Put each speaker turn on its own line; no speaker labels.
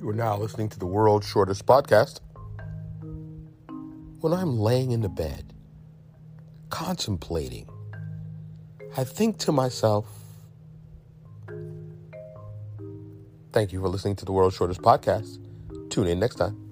You are now listening to the world's shortest podcast. When I'm laying in the bed, contemplating, I think to myself, thank you for listening to the world's shortest podcast. Tune in next time.